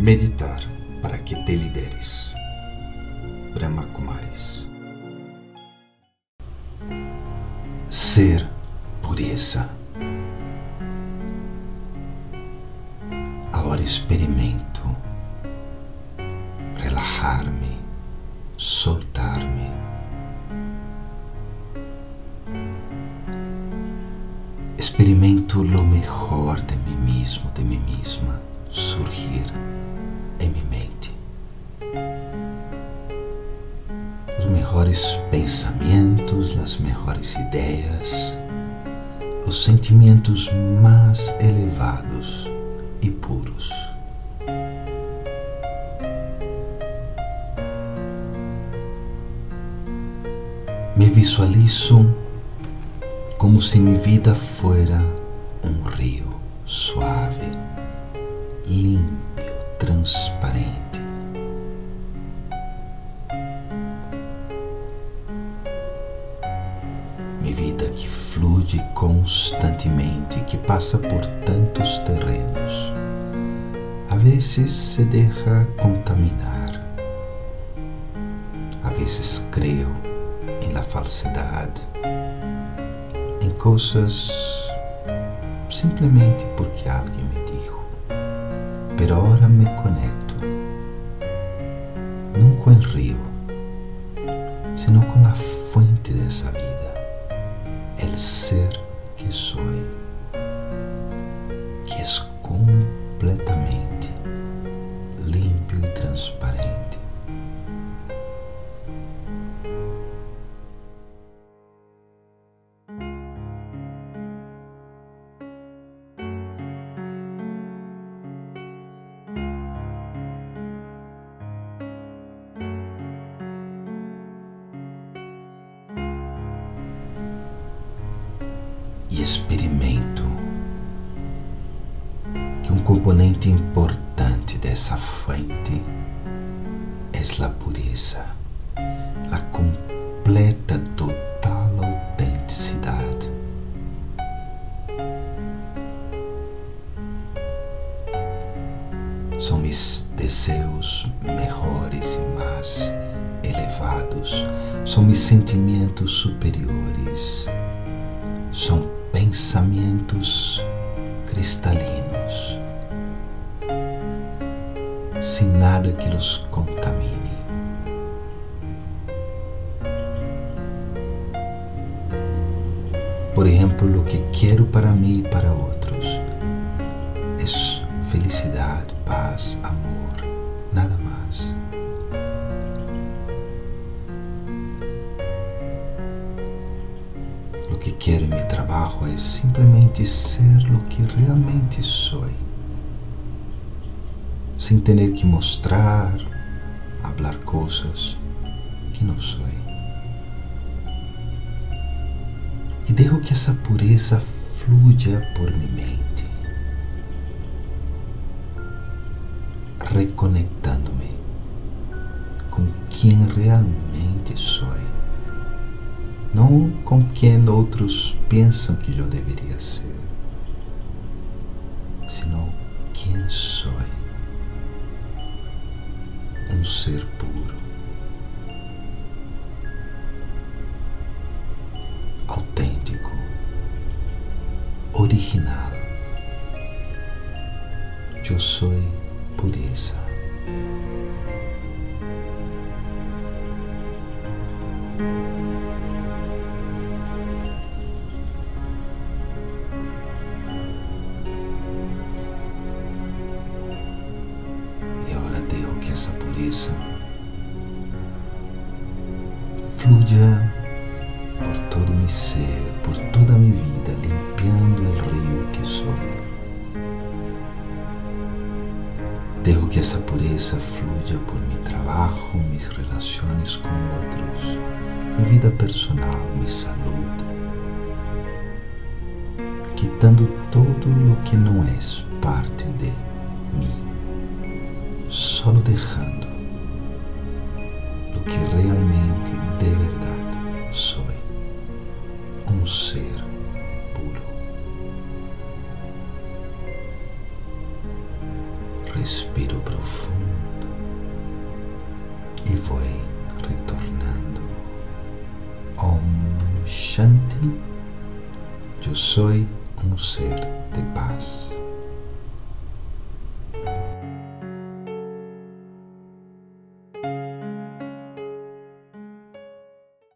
Meditar para que te lideres. Brahma Kumaris. Ser pureza. Agora experimento relajar-me, soltar-me. Experimento lo mejor de mim mesmo, de mim mesma surgir em minha mente. Os melhores pensamentos, as melhores ideias, os sentimentos mais elevados e puros. Me visualizo como se minha vida fuera um rio suave limpio, transparente. Minha vida que flui constantemente, que passa por tantos terrenos, a vezes se deixa contaminar, a vezes creio em la falsidade, em coisas simplesmente porque alguém me pero ahora me conecto, no con el río, sino con la fuente de esa vida, el ser que soy, que es completamente limpio y transparente. E experimento que um componente importante dessa fonte é a pureza, a completa, total autenticidade. São meus desejos melhores e mais elevados, são meus sentimentos superiores, são pensamentos cristalinos, sem nada que los contamine. Por exemplo, o que quero para mim e para outros é felicidade, paz, amor, nada mais. O que quero em meu trabalho é simplesmente ser o que realmente sou, sem ter que mostrar, falar coisas que não sou. E deixo que essa pureza fluya por minha mente, reconectando-me com quem realmente sou não com quem outros pensam que eu deveria ser, senão quem sou. Um ser puro, autêntico, original. Eu sou pureza. Pureza fluya por todo mi ser, por toda mi vida, limpiando el río que soy. Dejo que essa pureza fluya por mi trabajo, mis relaciones con otros, mi vida personal, mi salud, quitando todo lo que no es parte de mí solo dejando lo que realmente de verdade sou um ser puro respiro profundo e vou retornando. Om Shanti. Eu sou um ser de paz.